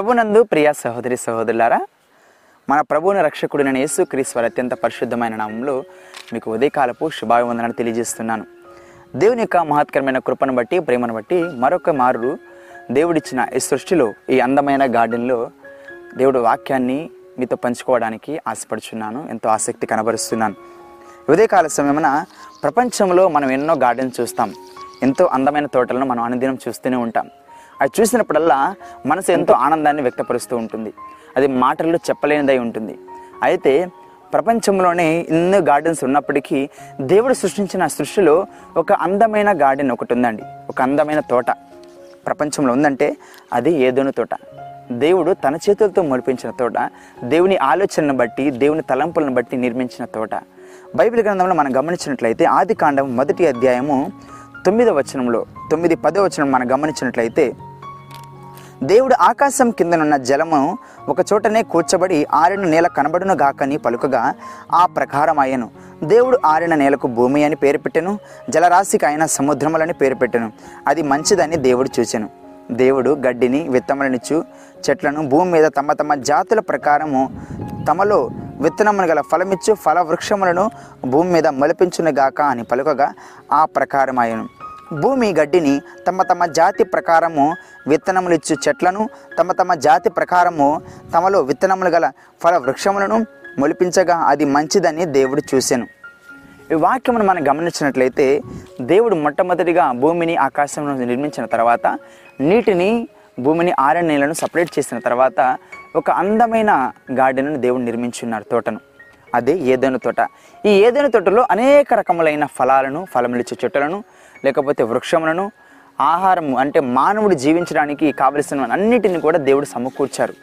ప్రభునందు ప్రియ సహోదరి సహోదరులారా మన ప్రభువుని రక్షకుడిన యేసు క్రీశ్వర్ అత్యంత పరిశుద్ధమైన నామంలో మీకు ఉదయకాలపు శుభాభివందనాలు తెలియజేస్తున్నాను. దేవుని యొక్క మహత్కరమైన కృపను బట్టి ప్రేమను బట్టి మరొక మారు దేవుడిచ్చిన ఈ సృష్టిలో ఈ అందమైన గార్డెన్లో దేవుడు వాక్యాన్ని మీతో పంచుకోవడానికి ఆశపడుచున్నాను ఎంతో ఆసక్తి కనబరుస్తున్నాను. ఉదయకాల సమయమున ప్రపంచంలో మనం ఎన్నో గార్డెన్ చూస్తాం ఎంతో అందమైన తోటలను మనం అనుదినం చూస్తూనే ఉంటాం. అది చూసినప్పుడల్లా మనసు ఎంతో ఆనందాన్ని వ్యక్తపరుస్తూ ఉంటుంది. అది మాటల్లో చెప్పలేనిదై ఉంటుంది. అయితే ప్రపంచంలోనే ఎన్నో గార్డెన్స్ ఉన్నప్పటికీ దేవుడు సృష్టించిన సృష్టిలో ఒక అందమైన గార్డెన్ ఒకటి ఉందండి. ఒక అందమైన తోట ప్రపంచంలో ఉందంటే అది ఏదోని తోట. దేవుడు తన చేతులతో మొలిపించిన తోట దేవుని ఆలోచనను బట్టి దేవుని తలంపులను బట్టి నిర్మించిన తోట. బైబిల్ గ్రంథంలో మనం గమనించినట్లయితే ఆది కాండం మొదటి అధ్యాయము తొమ్మిదో వచనంలో తొమ్మిది పదో వచనం మనం గమనించినట్లయితే దేవుడు ఆకాశం కిందనున్న జలము ఒక చోటనే కూర్చబడి ఆరిన నేల కనబడును గాకని పలుకగా ఆ ప్రకారం అయ్యను. దేవుడు ఆరిన నేలకు భూమి అని పేరు పెట్టెను జలరాశికి ఆయన సముద్రములని పేరు పెట్టెను. అది మంచిదని దేవుడు చూచెను. దేవుడు గడ్డిని విత్తములనిచ్చు చెట్లను భూమి మీద తమ తమ జాతుల ప్రకారము తమలో విత్తనమును గల ఫలమిచ్చు ఫల వృక్షములను భూమి మీద మొలిపించునుగాక అని పలుకగా ఆ ప్రకారం అయ్యను. భూమి గడ్డిని తమ తమ జాతి ప్రకారము విత్తనములు ఇచ్చు చెట్లను తమ తమ జాతి ప్రకారము తమలో విత్తనములు గల ఫల వృక్షములను మొలిపించగా అది మంచిదని దేవుడు చూశాను ఈ వాక్యమును మనం గమనించినట్లయితే దేవుడు మొట్టమొదటిగా భూమిని ఆకాశంలో నిర్మించిన తర్వాత నీటిని భూమిని ఆరణ్యలను నీళ్ళను సపరేట్ చేసిన తర్వాత ఒక అందమైన గార్డెన్ను దేవుడు నిర్మించున్నారు తోటను. అదే ఏదైనా తోట. ఈ ఏదైనా తోటలో అనేక రకములైన ఫలాలను ఫలములిచ్చే చెట్టులను లేకపోతే వృక్షములను ఆహారము అంటే మానవుడు జీవించడానికి కావలసిన అన్నిటిని కూడా దేవుడు సమకూర్చారు.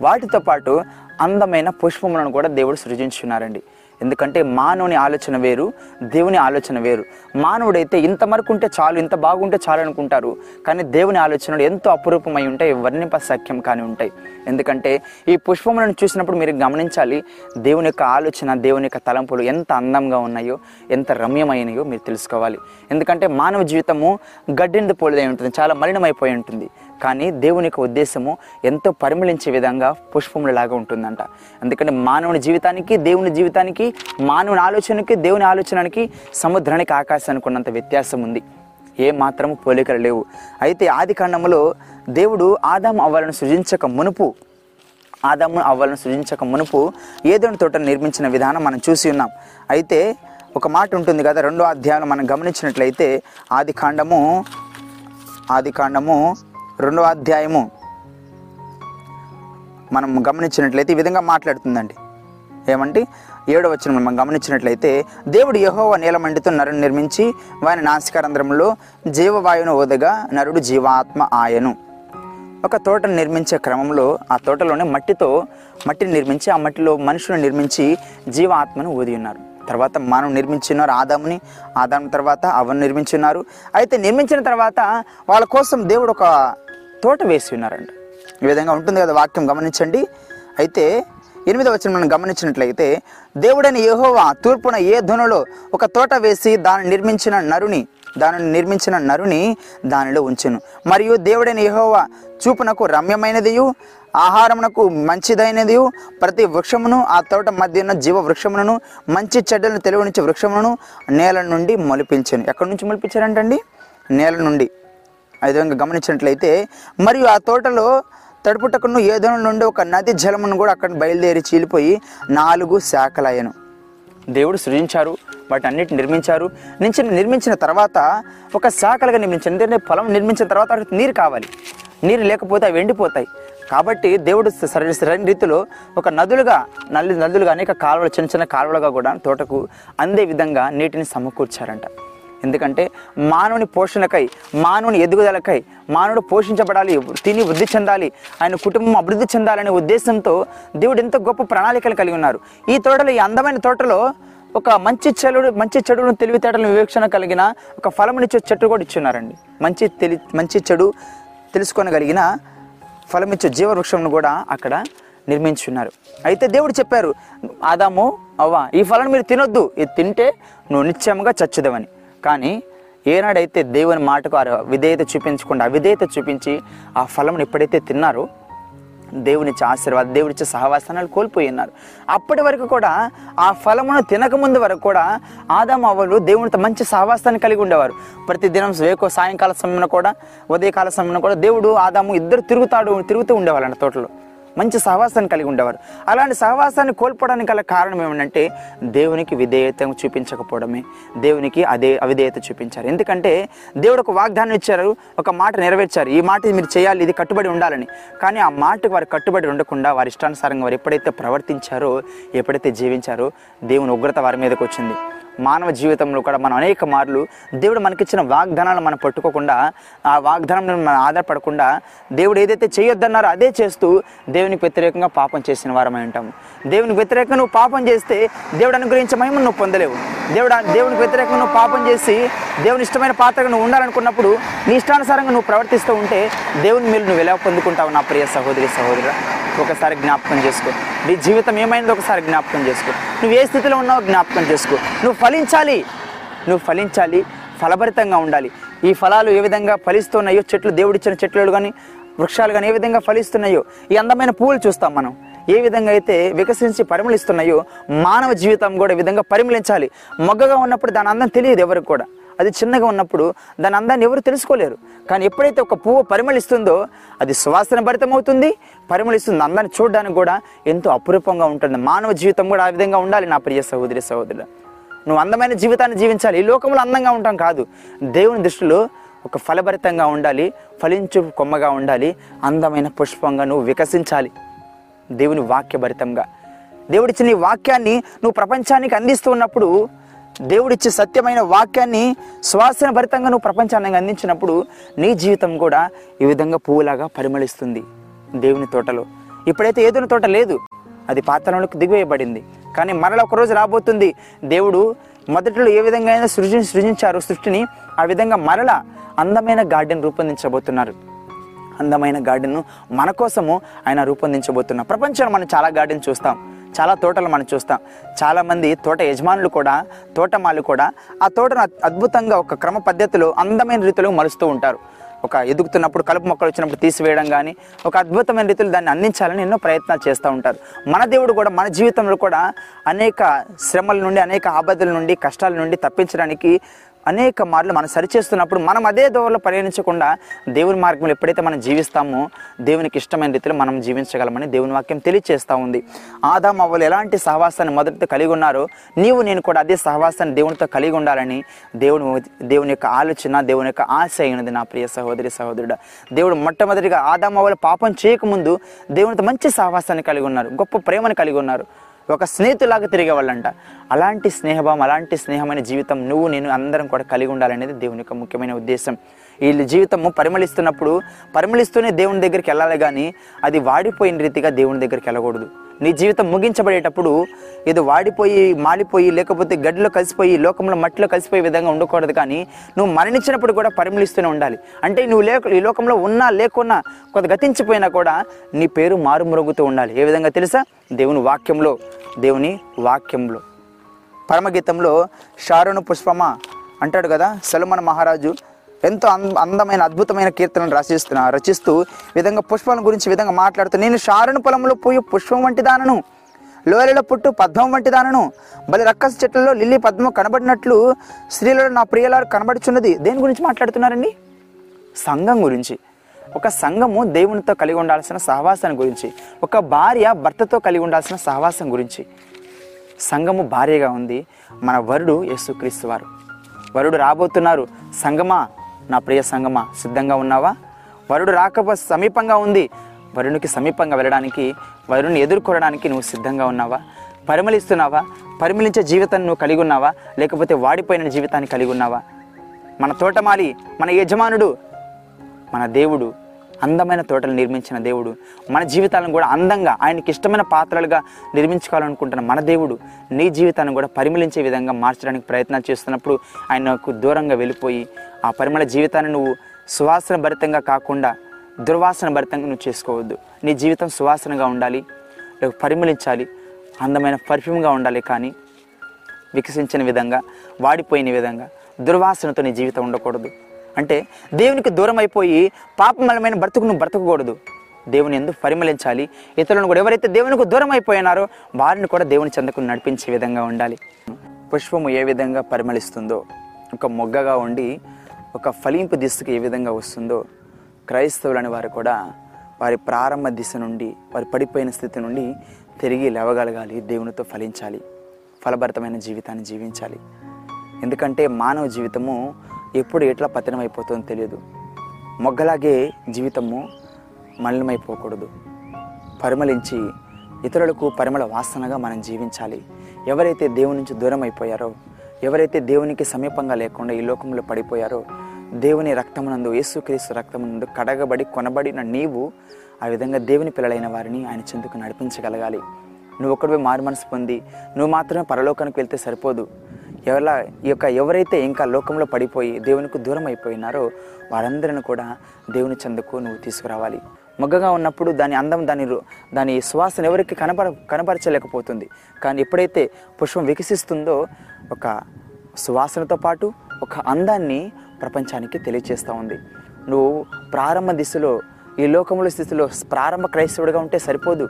వాటితో పాటు అందమైన పుష్పములను కూడా దేవుడు సృజించున్నారండి. ఎందుకంటే మానవుని ఆలోచన వేరు దేవుని ఆలోచన వేరు. మానవుడైతే ఇంతవరకు ఉంటే చాలు ఇంత బాగుంటే చాలు అనుకుంటారు. కానీ దేవుని ఆలోచనలు ఎంతో అపురూపమై ఉంటాయి వర్ణింప సఖ్యం కానీ ఉంటాయి. ఎందుకంటే ఈ పుష్పములను చూసినప్పుడు మీరు గమనించాలి దేవుని యొక్క ఆలోచన దేవుని యొక్క తలంపులు ఎంత అందంగా ఉన్నాయో ఎంత రమ్యమైనయో మీరు తెలుసుకోవాలి. ఎందుకంటే మానవ జీవితము గడ్డిని పోలిదై ఉంటుంది చాలా మలినమైపోయి ఉంటుంది. కానీ దేవుని యొక్క ఉద్దేశము ఎంతో పరిమళించే విధంగా పుష్పములలాగా ఉంటుందంట. ఎందుకంటే మానవుని జీవితానికి దేవుని జీవితానికి మానవుని ఆలోచనకి దేవుని ఆలోచనకి సముద్రానికి ఆకాశానికి ఉన్నంత వ్యత్యాసం ఉంది ఏ మాత్రము పోలికలు లేవు. అయితే ఆది కాండములో దేవుడు ఆదాము అవ్వాలను సృజించక మునుపు ఆదాము అవ్వాలను సృజించక మునుపు ఏదోని తోట నిర్మించిన విధానం మనం చూసి ఉన్నాం. అయితే ఒక మాట ఉంటుంది కదా రెండో అధ్యాయంలో మనం గమనించినట్లయితే ఆది కాండము ఆది కాండము రెండో అధ్యాయము మనం గమనించినట్లయితే ఈ విధంగా మాట్లాడుతుందండి. ఏమంటే ఏడవ వచ్చిన మనం గమనించినట్లయితే దేవుడు యహోవ నీలమండితో నరుని నిర్మించి వాని నాసికారంధ్రంలో జీవవాయువును ఓదగా నరుడు జీవాత్మ ఆయను. ఒక తోటను నిర్మించే క్రమంలో ఆ తోటలోనే మట్టితో మట్టిని నిర్మించి ఆ మట్టిలో మనుషులను నిర్మించి జీవాత్మను ఊది ఉన్నారు. తర్వాత మనం నిర్మించున్నారు ఆదాముని ఆదాము తర్వాత అవను నిర్మించున్నారు అయితే నిర్మించిన తర్వాత వాళ్ళ కోసం దేవుడు ఒక తోట వేసి ఉన్నారండి ఈ విధంగా ఉంటుంది కదా వాక్యం గమనించండి. అయితే ఎనిమిదవ వచ్చిన మనం గమనించినట్లయితే దేవుడని యహోవా తూర్పున ఏ ధ్వనులో ఒక తోట వేసి దాన్ని నిర్మించిన నరుని దానిని నిర్మించిన నరుని దానిలో ఉంచెను. మరియు దేవుడైన యహోవా చూపునకు రమ్యమైనదియు ఆహారమునకు మంచిదైనదియు ప్రతి వృక్షమును ఆ తోట మధ్య ఉన్న జీవ వృక్షములను మంచి చెడ్డలను తెలివనిచ్చే వృక్షములను నేల నుండి మొలిపించాను. ఎక్కడి నుంచి మొలిపించారంటండి? నేల నుండి. ఆ విధంగా గమనించినట్లయితే మరియు ఆ తోటలో తడుపుటకును ఏదో నుండి ఒక నది జలమును కూడా అక్కడ బయలుదేరి చీలిపోయి నాలుగు శాఖలయ్యను. దేవుడు సృజించారు వాటి అన్నిటి నిర్మించారు. నుంచి నిర్మించిన తర్వాత ఒక శాఖలుగా నిర్మించారు. ఎందుకంటే పొలం నిర్మించిన తర్వాత వాటికి నీరు కావాలి. నీరు లేకపోతే అవి ఎండిపోతాయి. కాబట్టి దేవుడు సరైన సరైన రీతిలో ఒక నదులుగా నల్లి నదులుగా అనేక కాలువలు చిన్న చిన్న కాలువలుగా కూడా తోటకు అందే విధంగా నీటిని సమకూర్చారంట. ఎందుకంటే మానవుని పోషణకై మానవుని ఎదుగుదలకై మానవుడు పోషించబడాలి తిని వృద్ధి చెందాలి ఆయన కుటుంబం అభివృద్ధి చెందాలనే ఉద్దేశంతో దేవుడు ఎంతో గొప్ప ప్రణాళికలు కలిగి ఉన్నారు. ఈ తోటలో ఈ అందమైన తోటలో ఒక మంచి చెడు మంచి చెడును తెలివితేటలను వివేక్షణ కలిగిన ఒక ఫలమునిచ్చే చెట్టు కూడా ఇచ్చున్నారండి. మంచి తెలి మంచి చెడు తెలుసుకోనగలిగిన ఫలమిచ్చే జీవవృక్షంను కూడా అక్కడ నిర్మించున్నారు. అయితే దేవుడు చెప్పారు ఆదాము అవ్వ ఈ ఫలాన్ని మీరు తినొద్దు. ఇది తింటే నువ్వు నిత్యముగా చచ్చుదవని. కానీ ఏనాడైతే దేవుని మాటకు విధేయత చూపించకుండా అవిధేయత చూపించి ఆ ఫలం ఎప్పుడైతే తిన్నారో దేవునిచ్చే ఆశీర్వాదం దేవునిచ్చే సహవాసనాలు కోల్పోయి ఉన్నారు. అప్పటి వరకు కూడా ఆ ఫలమును తినకముందు వరకు కూడా ఆదాము అవ్వలు దేవునితో మంచి సహవాసాన్ని కలిగి ఉండేవారు. ప్రతిదినం వేకో సాయంకాల సమయంలో కూడా ఉదయకాల సమయంలో కూడా దేవుడు ఆదాము ఇద్దరు తిరుగుతాడు తిరుగుతూ ఉండేవాళ్ళంట తోటలో. మంచి సహవాసాన్ని కలిగి ఉండేవారు. అలాంటి సహవాసాన్ని కోల్పోవడానికి గల కారణం ఏమంటే దేవునికి విధేయత చూపించకపోవడమే. దేవునికి అదే అవిధేయత చూపించారు. ఎందుకంటే దేవుడు ఒక వాగ్దానం ఇచ్చారు ఒక మాట నెరవేర్చారు. ఈ మాట మీరు చేయాలి ఇది కట్టుబడి ఉండాలని. కానీ ఆ మాటకు వారు కట్టుబడి ఉండకుండా వారి ఇష్టానుసారంగా వారు ఎప్పుడైతే ప్రవర్తించారో ఎప్పుడైతే జీవించారో దేవుని ఉగ్రత వారి మీదకి వచ్చింది. మానవ జీవితంలో కూడా మనం అనేక మార్లు దేవుడు మనకిచ్చిన వాగ్దానాలు మనం పట్టుకోకుండా ఆ వాగ్దానం మనం ఆధారపడకుండా దేవుడు ఏదైతే చేయొద్దన్నారో అదే చేస్తూ దేవునికి వ్యతిరేకంగా పాపం చేసిన వారమై ఉంటాము దేవునికి వ్యతిరేకంగా నువ్వు పాపం చేస్తే దేవుడు అనుగ్రహించే నువ్వు పొందలేవు. దేవుడు దేవునికి వ్యతిరేకంగా నువ్వు పాపం చేసి దేవుని ఇష్టమైన పాత్రగా నువ్వు ఉండాలనుకున్నప్పుడు నీ ఇష్టానుసారంగా నువ్వు ప్రవర్తిస్తూ ఉంటే దేవుని మేలు నువ్వు ఎలా పొందుకుంటావు నా ప్రియ సహోదరి సహోదరు ఒకసారి జ్ఞాపకం చేసుకో. నీ జీవితం ఏమైందో ఒకసారి జ్ఞాపకం చేసుకో. నువ్వు ఏ స్థితిలో ఉన్నావో జ్ఞాపకం చేసుకో. నువ్వు ఫలించాలి. నువ్వు ఫలించాలి. ఫలభరితంగా ఉండాలి. ఈ ఫలాలు ఏ విధంగా ఫలిస్తున్నాయో చెట్లు దేవుడిచ్చిన చెట్లు కానీ వృక్షాలు కానీ ఏ విధంగా ఫలిస్తున్నాయో ఈ అందమైన పువ్వులు చూస్తాం మనం. ఏ విధంగా అయితే వికసించి పరిమళిస్తున్నాయో మానవ జీవితం కూడా ఈ విధంగా పరిమళించాలి. మొగ్గగా ఉన్నప్పుడు దాని అందం తెలియదు ఎవరికి కూడా. అది చిన్నగా ఉన్నప్పుడు దాని అందాన్ని ఎవరు తెలుసుకోలేరు. కానీ ఎప్పుడైతే ఒక పువ్వు పరిమళిస్తుందో అది సువాసన భరితమవుతుంది పరిమళిస్తుంది. అందాన్ని చూడడానికి కూడా ఎంతో అపురూపంగా ఉంటుంది. మానవ జీవితం కూడా ఆ విధంగా ఉండాలి నా ప్రియ సహోదరి సహోదరులు నువ్వు అందమైన జీవితాన్ని జీవించాలి. ఈ లోకంలో అందంగా ఉంటాం కాదు. దేవుని దృష్టిలో ఒక ఫలభరితంగా ఉండాలి. ఫలించు కొమ్మగా ఉండాలి. అందమైన పుష్పంగా నువ్వు వికసించాలి. దేవుని వాక్యభరితంగా. దేవుడిచ్చిన ఈ వాక్యాన్ని నువ్వు ప్రపంచానికి అందిస్తూ ఉన్నప్పుడు దేవుడిచ్చే సత్యమైన వాక్యాన్ని సువాసన భరితంగా నువ్వు ప్రపంచానికి అందించినప్పుడు నీ జీవితం కూడా ఈ విధంగా పువ్వులాగా పరిమళిస్తుంది దేవుని తోటలో. ఇప్పుడైతే ఏదైనా తోట లేదు అది పాత్రలోకి దిగువేయబడింది. కానీ మరలా ఒక రోజు రాబోతుంది దేవుడు మొదట్లో ఏ విధంగా అయినా సృజి సృజించారు సృష్టిని ఆ విధంగా మరలా అందమైన గార్డెన్ రూపొందించబోతున్నారు. అందమైన గార్డెన్ను మన కోసము ఆయన రూపొందించబోతున్న ప్రపంచంలో మనం చాలా గార్డెన్ చూస్తాం. చాలా తోటలు మనం చూస్తాం. చాలామంది తోట యజమానులు కూడా తోటమాలు కూడా ఆ తోటను అద్భుతంగా ఒక క్రమ పద్ధతిలో అందమైన రీతిలో మలుస్తూ ఉంటారు. ఒక ఎదుగుతున్నప్పుడు కలుపు మొక్కలు వచ్చినప్పుడు తీసివేయడం కానీ ఒక అద్భుతమైన రీతిలో దాన్ని అందించాలని ఎన్నో ప్రయత్నాలు చేస్తూ ఉంటారు. మన దేవుడు కూడా మన జీవితంలో కూడా అనేక శ్రమల నుండి అనేక ఆపదల నుండి కష్టాల నుండి తప్పించడానికి అనేక మార్లు మనం సరిచేస్తున్నప్పుడు మనం అదే దోవలో పరిగణించకుండా దేవుని మార్గంలో ఎప్పుడైతే మనం జీవిస్తామో దేవునికి ఇష్టమైన రీతిలో మనం జీవించగలమని దేవుని వాక్యం తెలియచేస్తూ ఉంది. ఆదాం అవ్వలు ఎలాంటి సహవాసాన్ని మొదటితో కలిగి ఉన్నారో నీవు నేను కూడా అదే సహవాసాన్ని దేవునితో కలిగి ఉండాలని దేవుని దేవుని యొక్క ఆలోచన దేవుని యొక్క ఆశ అయినది నా ప్రియ సహోదరి సహోదరుడు. దేవుడు మొట్టమొదటిగా ఆదాం అవ్వలు పాపం చేయకముందు దేవునితో మంచి సహవాసాన్ని కలిగి ఉన్నారు గొప్ప ప్రేమను కలిగి ఉన్నారు. ఒక స్నేహితులాగా తిరిగేవాళ్ళంట. అలాంటి స్నేహభావం అలాంటి స్నేహమైన జీవితం నువ్వు నేను అందరం కూడా కలిగి ఉండాలనేది దేవుని యొక్క ముఖ్యమైన ఉద్దేశం. వీళ్ళ జీవితము పరిమళిస్తున్నప్పుడు పరిమళిస్తూనే దేవుని దగ్గరికి వెళ్ళాలి కానీ అది వాడిపోయిన రీతిగా దేవుని దగ్గరికి వెళ్ళకూడదు. నీ జీవితం ముగించబడేటప్పుడు ఇది వాడిపోయి మాడిపోయి లేకపోతే గడ్డిలో కలిసిపోయి లోకంలో మట్టిలో కలిసిపోయే విధంగా ఉండకూడదు. కానీ నువ్వు మరణించినప్పుడు కూడా పరిమళిస్తూనే ఉండాలి. అంటే నువ్వు లేక ఈ లోకంలో ఉన్నా లేకున్నా కొంత గతించిపోయినా కూడా నీ పేరు మారుమరుగుతూ ఉండాలి. ఏ విధంగా తెలుసా? దేవుని వాక్యంలో దేవుని వాక్యంలో. పరమగీతంలో షారును పుష్పమ అంటాడు కదా సలుమన్ మహారాజు. ఎంతో అందమైన అద్భుతమైన కీర్తనలు రచిస్తున్నా రచిస్తూ విధంగా పుష్పాల గురించి విధంగా మాట్లాడుతూ నేను షారును పొలంలో పోయి పుష్పం వంటి దానను లోయలలో పుట్టు పద్మం వంటి దానను బలి రక్కస చెట్లలో లిల్లీ పద్మం కనబడినట్లు స్త్రీలలో నా ప్రియులారు కనబడుచున్నది. దేని గురించి మాట్లాడుతున్నారండి? సంఘం గురించి. ఒక సంఘము దేవునితో కలిగి ఉండాల్సిన సహవాసం గురించి. ఒక భార్య భర్తతో కలిగి ఉండాల్సిన సహవాసం గురించి. సంఘము భార్యగా ఉంది. మన వరుడు యేసుక్రీస్తు వారు. వరుడు రాబోతున్నారు. సంగమా నా ప్రియ సంగమ సిద్ధంగా ఉన్నావా? వరుడు రాకపో సమీపంగా ఉంది. వరునికి సమీపంగా వెళ్ళడానికి వరుణ్ణి ఎదుర్కోవడానికి నువ్వు సిద్ధంగా ఉన్నావా? పరిమళిస్తున్నావా? పరిమళించే జీవితాన్ని నువ్వు కలిగి ఉన్నావా? లేకపోతే వాడిపోయిన జీవితాన్ని కలిగి ఉన్నావా? మన తోటమాలి మన యజమానుడు మన దేవుడు అందమైన తోటలు నిర్మించిన దేవుడు మన జీవితాలను కూడా అందంగా ఆయనకి ఇష్టమైన పాత్రలుగా నిర్మించుకోవాలనుకుంటున్న మన దేవుడు నీ జీవితాన్ని కూడా పరిమళించే విధంగా మార్చడానికి ప్రయత్నాలు చేస్తున్నప్పుడు ఆయనకు దూరంగా వెళ్ళిపోయి ఆ పరిమళ జీవితాన్ని నువ్వు సువాసన భరితంగా కాకుండా దుర్వాసన భరితంగా నువ్వు చేసుకోవద్దు. నీ జీవితం సువాసనగా ఉండాలి లేక పరిమళించాలి అందమైన పర్ఫ్యూమ్గా ఉండాలి కానీ వికసించిన విధంగా వాడిపోయిన విధంగా దుర్వాసనతో నీ జీవితం ఉండకూడదు. అంటే దేవునికి దూరం అయిపోయి పాపమలమైన బ్రతుకు నువ్వు బ్రతకకూడదు. దేవుని ఎందుకు పరిమళించాలి. ఇతరులను కూడా ఎవరైతే దేవునికి దూరం అయిపోయినారో వారిని కూడా దేవుని చెందకు నడిపించే విధంగా ఉండాలి. పుష్పము ఏ విధంగా పరిమళిస్తుందో ఒక మొగ్గగా ఉండి ఒక ఫలింపు దిశకు ఏ విధంగా వస్తుందో క్రైస్తవులని వారు కూడా వారి ప్రారంభ దిశ నుండి వారి పడిపోయిన స్థితి నుండి తిరిగి లేవగలగాలి దేవునితో ఫలించాలి ఫలభరితమైన జీవితాన్ని జీవించాలి. ఎందుకంటే మానవ జీవితము ఎప్పుడు ఎట్లా పతనం అయిపోతుందో తెలియదు. మొగ్గలాగే జీవితము మలినమైపోకూడదు. పరిమళించి ఇతరులకు పరిమళ వాసనగా మనం జీవించాలి. ఎవరైతే దేవుని నుంచి దూరం అయిపోయారో ఎవరైతే దేవునికి సమీపంగా లేకుండా ఈ లోకంలో పడిపోయారో దేవుని రక్తమునందు యేసుక్రీస్తు రక్తమునందు కడగబడి కొనబడిన నీవు ఆ విధంగా దేవుని పిల్లలైన వారిని ఆయన చెందుకు నడిపించగలగాలి. నువ్వు ఒక్కడిపై మారు మనసు పొంది నువ్వు మాత్రమే పరలోకానికి వెళ్తే సరిపోదు. ఎవరి ఈ యొక్క ఎవరైతే ఇంకా లోకంలో పడిపోయి దేవునికి దూరం అయిపోయినారో వారందరిని కూడా దేవుని చెందుకు నువ్వు తీసుకురావాలి. మొగ్గగా ఉన్నప్పుడు దాని అందం దాని దాని సువాసన ఎవరికి కనపర కనపరచలేకపోతుంది. కానీ ఎప్పుడైతే పుష్పం వికసిస్తుందో ఒక సువాసనతో పాటు ఒక అందాన్ని ప్రపంచానికి తెలియచేస్తూ ఉంది. నువ్వు ప్రారంభ దిశలో ఈ లోకముల స్థితిలో ప్రారంభ క్రైస్తవుడిగా ఉంటే సరిపోదు.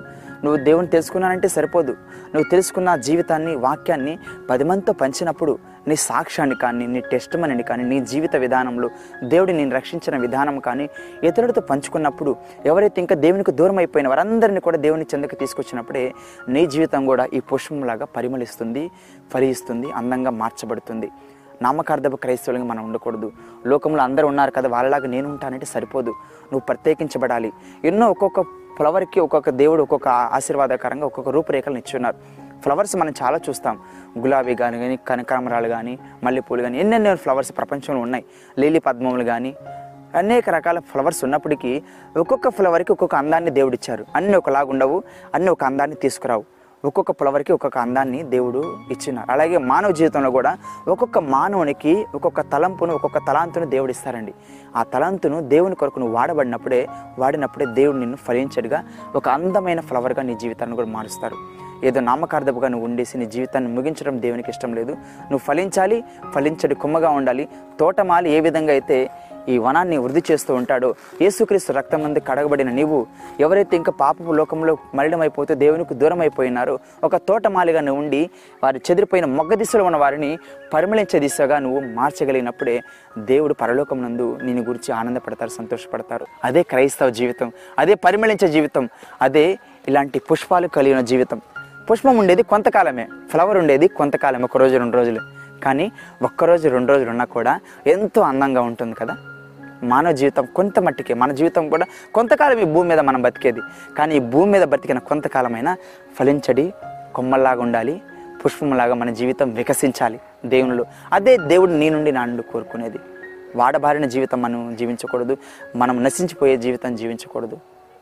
నువ్వు దేవుని తెలుసుకున్నానంటే సరిపోదు. నువ్వు తెలుసుకున్న జీవితాన్ని వాక్యాన్ని పది మందితో పంచినప్పుడు నీ సాక్ష్యాన్ని కానీ నీ టెస్ట్ మనీని కానీ నీ జీవిత విధానంలో దేవుడు నేను రక్షించిన విధానం కానీ ఇతరులతో పంచుకున్నప్పుడు ఎవరైతే ఇంకా దేవునికి దూరం అయిపోయిన వారందరినీ కూడా దేవుని చెందకు తీసుకొచ్చినప్పుడే నీ జీవితం కూడా ఈ పుష్పంలాగా పరిమళిస్తుంది ఫలిస్తుంది అందంగా మార్చబడుతుంది. నామకార్థపు క్రైస్తవులుగా మనం ఉండకూడదు. లోకంలో అందరూ ఉన్నారు కదా వాళ్ళలాగా నేను ఉంటానంటే సరిపోదు. నువ్వు ప్రత్యేకించబడాలి. ఎన్నో ఒక్కొక్క ఫ్లవర్కి ఒక్కొక్క దేవుడు ఒక్కొక్క ఆశీర్వాదకరంగా ఒక్కొక్క రూపురేఖలను ఇచ్చున్నారు ఫ్లవర్స్ మనం చాలా చూస్తాం. గులాబీ కానీ కానీ కనకాంబరాలు కానీ మల్లెపూలు కానీ ఎన్నెన్నో ఫ్లవర్స్ ప్రపంచంలో ఉన్నాయి. లీలి పద్మములు కానీ అనేక రకాల ఫ్లవర్స్ ఉన్నప్పటికీ ఒక్కొక్క ఫ్లవర్కి ఒక్కొక్క అందాన్ని దేవుడిచ్చారు. అన్నీ ఒకలాగా ఉండవు అన్నీ ఒక అందాన్ని తీసుకురావు. ఒక్కొక్క ఫ్లవర్కి ఒక్కొక్క అందాన్ని దేవుడు ఇచ్చినారు అలాగే మానవ జీవితంలో కూడా ఒక్కొక్క మానవునికి ఒక్కొక్క తలంపును ఒక్కొక్క తలాంతును దేవుడు ఇస్తారండి. ఆ తలాంతును దేవుని కొరకు నువ్వు వాడబడినప్పుడే వాడినప్పుడే దేవుడు నిన్ను ఫలించడుగా ఒక అందమైన ఫ్లవర్గా నీ జీవితాన్ని కూడా మారుస్తారు. ఏదో నామకార్థపుగా నువ్వు ఉండేసి నీ జీవితాన్ని ముగించడం దేవునికి ఇష్టం లేదు. నువ్వు ఫలించాలి ఫలించడి కొమ్మగా ఉండాలి. తోటమాలి ఏ విధంగా అయితే ఈ వనాన్ని వృద్ధి చేస్తూ ఉంటాడు. యేసుక్రీస్తు రక్తం నుండి కడగబడిన నీవు ఎవరైతే ఇంకా పాపపు లోకంలో మలినమైపోతే దేవునికి దూరం అయిపోయినారో ఒక తోటమాలిగా ఉండి వారి చెదిరిపోయిన మొగ్గ దిశలో ఉన్న వారిని పరిమళించే దిశగా నువ్వు మార్చగలిగినప్పుడే దేవుడు పరలోకం నందు నేను గురించి ఆనందపడతారు సంతోషపడతారు. అదే క్రైస్తవ జీవితం అదే పరిమళించే జీవితం అదే ఇలాంటి పుష్పాలు కలిగిన జీవితం. పుష్పం ఉండేది కొంతకాలమే ఫ్లవర్ ఉండేది కొంతకాలమే ఒక రోజు రెండు రోజులు. కానీ ఒక్కరోజు రెండు రోజులు ఉన్నా కూడా ఎంతో అందంగా ఉంటుంది కదా. మానవ జీవితం కొంత మట్టికే మన జీవితం కూడా కొంతకాలం ఈ భూమి మీద మనం బతికేది. కానీ ఈ భూమి మీద బతికిన కొంతకాలమైనా ఫలించడి కొమ్మల్లాగా ఉండాలి పుష్పంలాగా మన జీవితం వికసించాలి దేవునిలో. అదే దేవుడు నీ నుండి నా నుండి కోరుకునేది. వాడబారిన జీవితం మనం జీవించకూడదు మనం నశించిపోయే జీవితం జీవించకూడదు.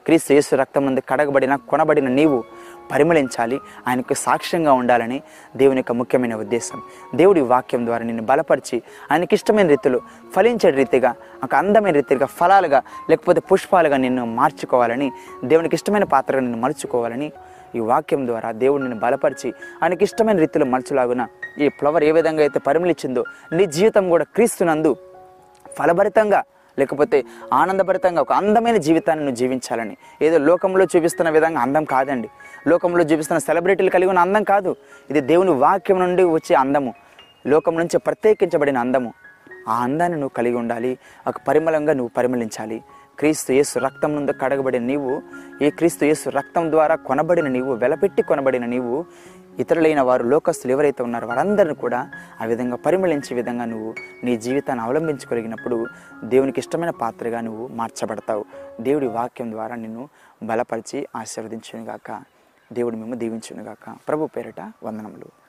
క్రీస్తు యేసు రక్తం నుండి కడగబడిన కొనబడిన నీవు పరిమళించాలి. ఆయనకు సాక్ష్యంగా ఉండాలని దేవుని యొక్క ముఖ్యమైన ఉద్దేశం. దేవుడి వాక్యం ద్వారా నిన్ను బలపరిచి ఆయనకి ఇష్టమైన రీతిలో ఫలించే రీతిగా ఒక అందమైన రీతిగా ఫలాలుగా లేకపోతే పుష్పాలుగా నిన్ను మార్చుకోవాలని దేవునికి ఇష్టమైన పాత్రగా నిన్ను మలుచుకోవాలని ఈ వాక్యం ద్వారా దేవుడు నిన్ను బలపరిచి ఆయనకి ఇష్టమైన రీతిలో మలుచులాగున ఈ ఫ్లవర్ ఏ విధంగా అయితే పరిమళించిందో నీ జీవితం కూడా క్రీస్తునందు ఫలభరితంగా లేకపోతే ఆనందభరితంగా ఒక అందమైన జీవితాన్ని నువ్వు జీవించాలని. ఏదో లోకంలో చూపిస్తున్న విధంగా అందం కాదండి. లోకంలో చూపిస్తున్న సెలబ్రిటీలు కలిగి ఉన్న అందం కాదు. ఇది దేవుని వాక్యం నుండి వచ్చే అందము. లోకం నుంచి ప్రత్యేకించబడిన అందము. ఆ అందాన్ని నువ్వు కలిగి ఉండాలి. ఒక పరిమళంగా నువ్వు పరిమళించాలి. క్రీస్తు యేసు రక్తం నుండి కడగబడిన నీవు ఈ క్రీస్తు యేసు రక్తం ద్వారా కొనబడిన నీవు వెలపెట్టి కొనబడిన నీవు ఇతరులైన వారు లోకస్తులు ఎవరైతే ఉన్నారో వారందరిని కూడా ఆ విధంగా పరిమళించే విధంగా నువ్వు నీ జీవితాన్ని అవలంబించుకోగలిగినప్పుడు దేవునికి ఇష్టమైన పాత్రగా నువ్వు మార్చబడతావు. దేవుడి వాక్యం ద్వారా నిన్ను బలపరిచి ఆశీర్వదించునుగాక. దేవుడు మేము దీవించునుగాక. ప్రభు పేరిట వందనములు.